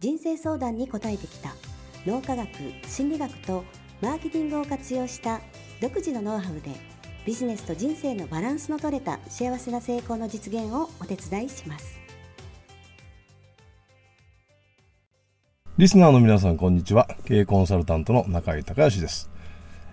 人生相談に応えてきた。脳科学心理学とマーケティングを活用した独自のノウハウでビジネスと人生のバランスの取れた幸せな成功の実現をお手伝いします。リスナーの皆さんこんにちは。経営コンサルタントの中井隆義です。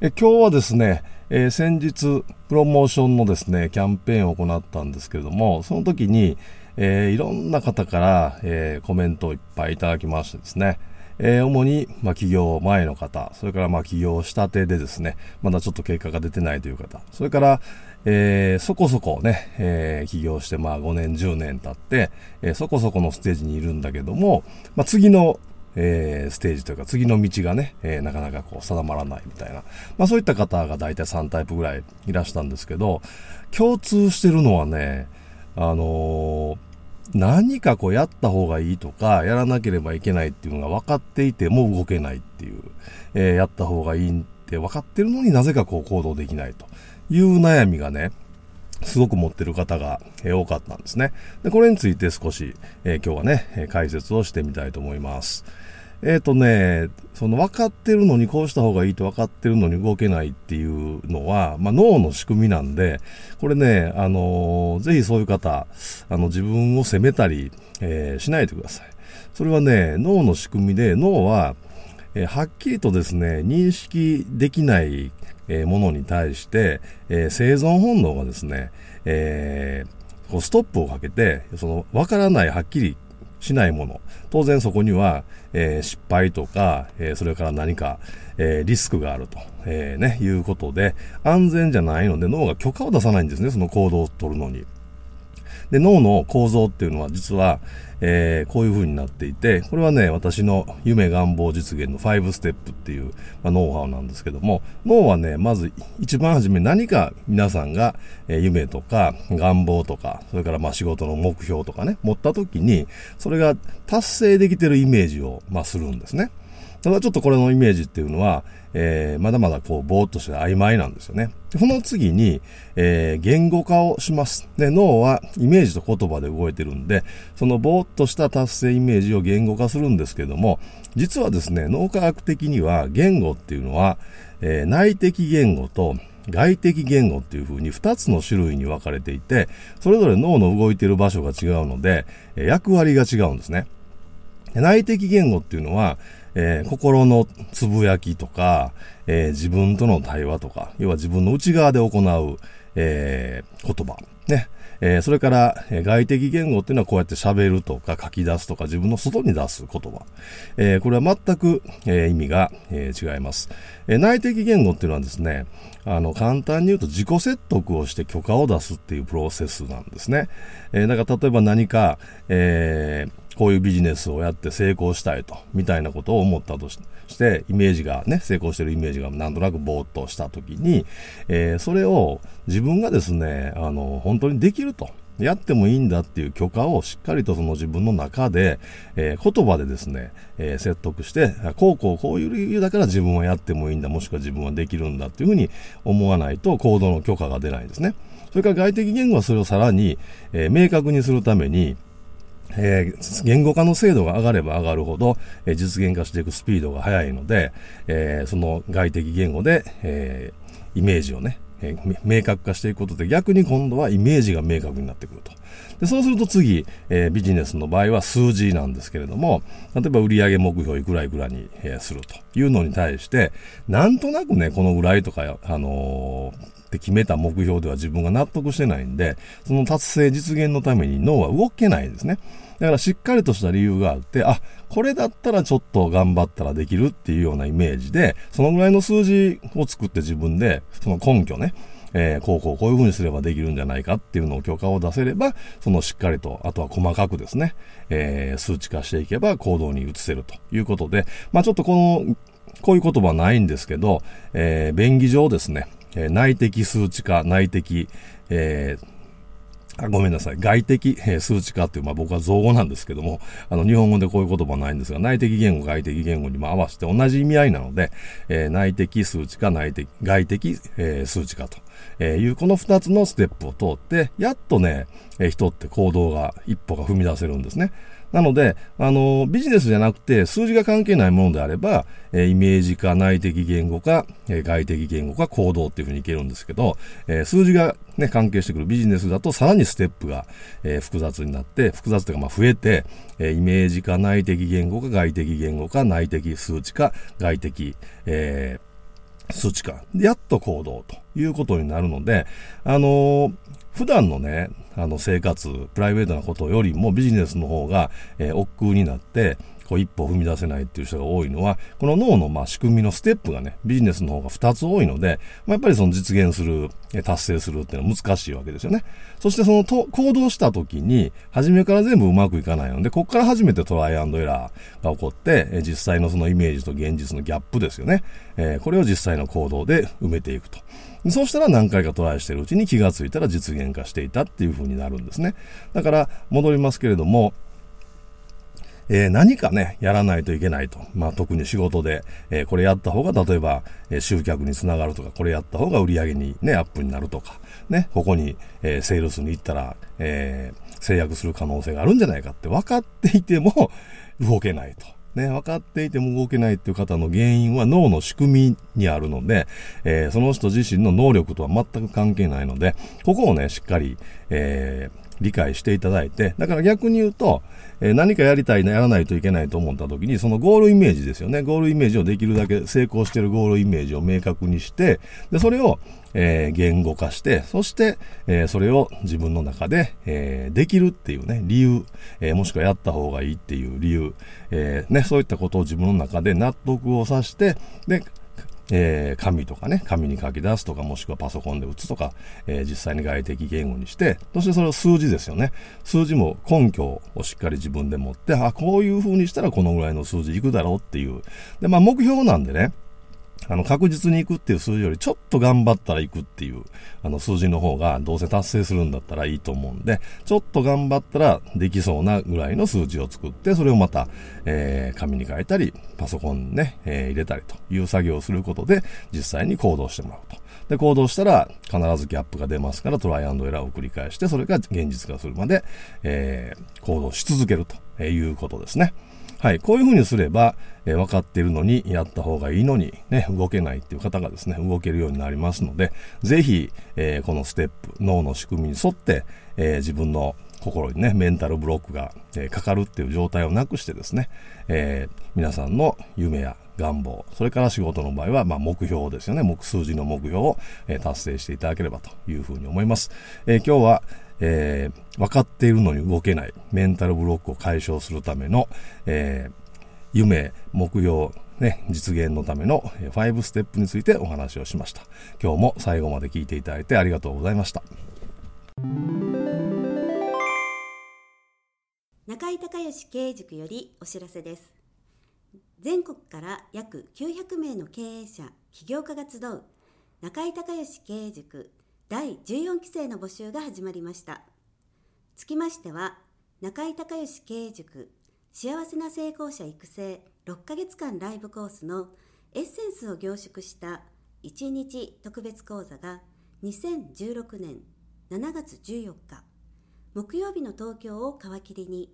え今日はですね、えー、先日プロモーションのですねキャンペーンを行ったんですけれどもその時に、えー、いろんな方から、えー、コメントをいっぱいいただきましてですねえー、主に、まあ、起業前の方、それから、まあ、起業したてでですね、まだちょっと結果が出てないという方、それから、えー、そこそこね、えー、起業して、まあ、5年、10年経って、えー、そこそこのステージにいるんだけども、まあ、次の、えー、ステージというか次の道がね、えー、なかなかこう定まらないみたいな。まあそういった方が大体3タイプぐらいいらしたんですけど、共通してるのはね、あのー、何かこうやった方がいいとか、やらなければいけないっていうのが分かっていても動けないっていう、えー、やった方がいいって分かってるのになぜかこう行動できないという悩みがね、すごく持ってる方が、え多かったんですね。で、これについて少し、えー、今日はね、解説をしてみたいと思います。えっ、ー、とね、その分かってるのにこうした方がいいと分かってるのに動けないっていうのは、まあ、脳の仕組みなんで、これね、あのー、ぜひそういう方、あの、自分を責めたり、えー、しないでください。それはね、脳の仕組みで、脳は、えー、はっきりとですね、認識できない、えー、ものに対して、えー、生存本能がですね、えー、こうストップをかけて、その、わからない、はっきりしないもの。当然そこには、えー、失敗とか、えー、それから何か、えー、リスクがあると、えね、いうことで、安全じゃないので脳が許可を出さないんですね、その行動を取るのに。で、脳の構造っていうのは実は、えー、こういう風になっていて、これはね、私の夢願望実現の5ステップっていう、まあ、ノウハウなんですけども、脳はね、まず一番初め何か皆さんが、え、夢とか願望とか、それからまあ仕事の目標とかね、持った時に、それが達成できてるイメージを、まあ、するんですね。ただちょっとこれのイメージっていうのは、えー、まだまだこう、ぼーっとして曖昧なんですよね。この次に、えー、言語化をします。で、脳はイメージと言葉で動いてるんで、そのぼーっとした達成イメージを言語化するんですけども、実はですね、脳科学的には言語っていうのは、えー、内的言語と外的言語っていう風に2つの種類に分かれていて、それぞれ脳の動いている場所が違うので、役割が違うんですね。内的言語っていうのは、えー、心のつぶやきとか、えー、自分との対話とか、要は自分の内側で行う、えー、言葉。ね。え、それから、え、外的言語っていうのはこうやって喋るとか書き出すとか自分の外に出す言葉。え、これは全く、え、意味が、え、違います。え、内的言語っていうのはですね、あの、簡単に言うと自己説得をして許可を出すっていうプロセスなんですね。えー、だから例えば何か、えー、こういうビジネスをやって成功したいと、みたいなことを思ったとして、イメージがね、成功してるイメージがなんとなくぼーっとしたときに、えー、それを自分がですね、あの、本当にできると。やってもいいんだっていう許可をしっかりとその自分の中で、えー、言葉でですね、えー、説得して、こうこうこういう理由だから自分はやってもいいんだ、もしくは自分はできるんだっていうふうに思わないと行動の許可が出ないんですね。それから外的言語はそれをさらに、えー、明確にするために、えー、言語化の精度が上がれば上がるほど、えー、実現化していくスピードが速いので、えー、その外的言語で、えイメージをね、え明確化していくことで逆に今度はイメージが明確になってくると。でそうすると次、えビジネスの場合は数字なんですけれども、例えば売上目標いくらいくらに、えするというのに対して、なんとなくね、このぐらいとか、あのって決めた目標では自分が納得してないんで、その達成実現のために脳は動けないんですね。だからしっかりとした理由があって、あ、これだったらちょっと頑張ったらできるっていうようなイメージで、そのぐらいの数字を作って自分で、その根拠ね、えー、こうこうこういうふうにすればできるんじゃないかっていうのを許可を出せれば、そのしっかりと、あとは細かくですね、えー、数値化していけば行動に移せるということで、まあちょっとこの、こういう言葉ないんですけど、えー、便宜上ですね、え内的数値化、内的、えーあごめんなさい。外的、え、数値化っていう、まあ僕は造語なんですけども、あの日本語でこういう言葉ないんですが、内的言語、外的言語にも合わせて同じ意味合いなので、えー、内的数値化、内的、外的、えー、数値化と、えいうこの二つのステップを通って、やっとね、え人って行動が、一歩が踏み出せるんですね。なので、あの、ビジネスじゃなくて数字が関係ないものであれば、えイメージ化、内的言語化、え外的言語化、行動っていうふうにいけるんですけど、え数字がね、関係してくるビジネスだとさらにステップが、え複雑になって、複雑というかまあ増えて、えイメージ化、内的言語化、外的言語化、内的数値化、外的、えー、数値化。やっと行動ということになるので、あのー、普段のね、あの生活、プライベートなことよりもビジネスの方が、えー、億劫になって、こう一歩踏み出せないっていう人が多いのは、この脳のまあ仕組みのステップがね、ビジネスの方が2つ多いので、まあ、やっぱりその実現する、達成するっていうのは難しいわけですよね。そしてそのと行動した時に、初めから全部うまくいかないので、ここから初めてトライアンドエラーが起こって、実際のそのイメージと現実のギャップですよね。えー、これを実際の行動で埋めていくと。そうしたら何回かトライしてるうちに気がついたら実現化していたっていう風になるんですね。だから戻りますけれども、え、何かね、やらないといけないと。まあ、特に仕事で、え、これやった方が、例えば、え、集客につながるとか、これやった方が売り上げにね、アップになるとか、ね、ここに、えセールスに行ったら、え制約する可能性があるんじゃないかって分かっていても、動けないと。ね、分かっていても動けないっていう方の原因は脳の仕組みにあるので、えー、その人自身の能力とは全く関係ないので、ここをね、しっかり、えー、理解していただいて、だから逆に言うと、え、何かやりたいな、やらないといけないと思った時に、そのゴールイメージですよね。ゴールイメージをできるだけ成功してるゴールイメージを明確にして、で、それを、えー、言語化して、そして、えー、それを自分の中で、えー、できるっていうね、理由、えもしくはやった方がいいっていう理由、えね、そういったことを自分の中で納得をさして、で、えー、紙とかね、紙に書き出すとか、もしくはパソコンで打つとか、えー、実際に外的言語にして、そしてそれを数字ですよね。数字も根拠をしっかり自分で持って、あ、こういう風にしたらこのぐらいの数字いくだろうっていう。で、まあ目標なんでね、あの、確実に行くっていう数字よりちょっと頑張ったら行くっていう、あの、数字の方がどうせ達成するんだったらいいと思うんで、ちょっと頑張ったらできそうなぐらいの数字を作って、それをまた、えー、紙に書いたり、パソコンね、えー、入れたりという作業をすることで、実際に行動してもらうと。で、行動したら必ずギャップが出ますから、トライアンドエラーを繰り返して、それが現実化するまで、えー、行動し続けるということですね。はい。こういうふうにすれば、えー、分かっているのに、やった方がいいのに、ね、動けないっていう方がですね、動けるようになりますので、ぜひ、えー、このステップ、脳の仕組みに沿って、えー、自分の心にね、メンタルブロックが、え、かかるっていう状態をなくしてですね、え、皆さんの夢や願望、それから仕事の場合は、まあ、目標ですよね。目数字の目標を、え、達成していただければというふうに思います。え、今日は、えー、分かっているのに動けないメンタルブロックを解消するための、えー、夢、目標、ね、実現のための5ステップについてお話をしました。今日も最後まで聞いていただいてありがとうございました。中井隆義経営塾よりお知らせです。全国から約900名の経営者、起業家が集う中井隆義経営塾第14期生の募集が始まりました。つきましては、中井隆義経営塾幸せな成功者育成6ヶ月間ライブコースのエッセンスを凝縮した1日特別講座が2016年7月14日木曜日の東京を皮切りに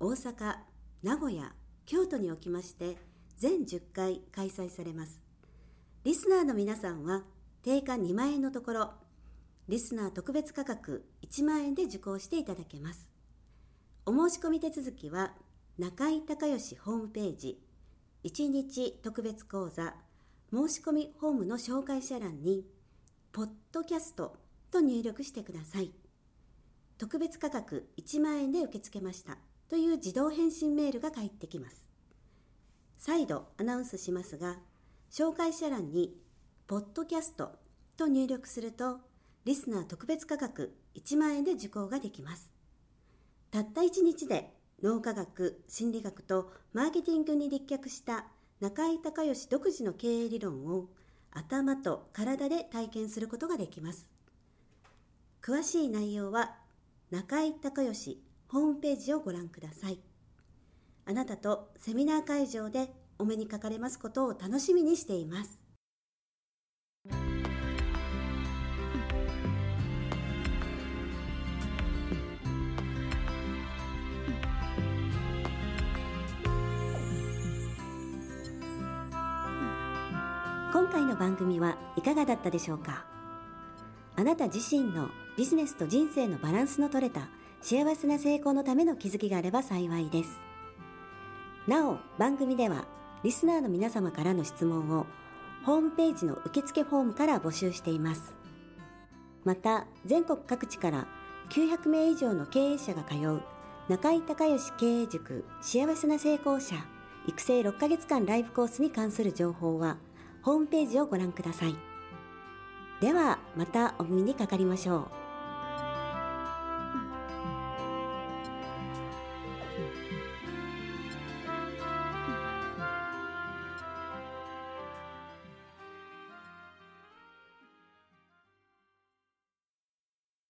大阪、名古屋、京都におきまして全10回開催されます。リスナーの皆さんは定価2万円のところリスナー特別価格1万円で受講していただけます。お申し込み手続きは中井隆義ホームページ1日特別講座申し込みホームの紹介者欄にポッドキャストと入力してください。特別価格1万円で受け付けましたという自動返信メールが返ってきます。再度アナウンスしますが、紹介者欄にポッドキャストと入力するとリスナー特別価格1万円で受講ができます。たった1日で脳科学、心理学とマーケティングに立脚した中井隆義独自の経営理論を頭と体で体験することができます。詳しい内容は中井隆義ホームページをご覧ください。あなたとセミナー会場でお目にかかれますことを楽しみにしています。今回の番組はいかがだったでしょうか？あなた自身のビジネスと人生のバランスの取れた幸せな成功のための気づきがあれば幸いです。なお、番組ではリスナーの皆様からの質問をホームページの受付フォームから募集しています。また、全国各地から900名以上の経営者が通う中井隆義経営塾幸せな成功者育成6ヶ月間ライブコースに関する情報はホームページをご覧ください。ではまたお耳にかかりましょう。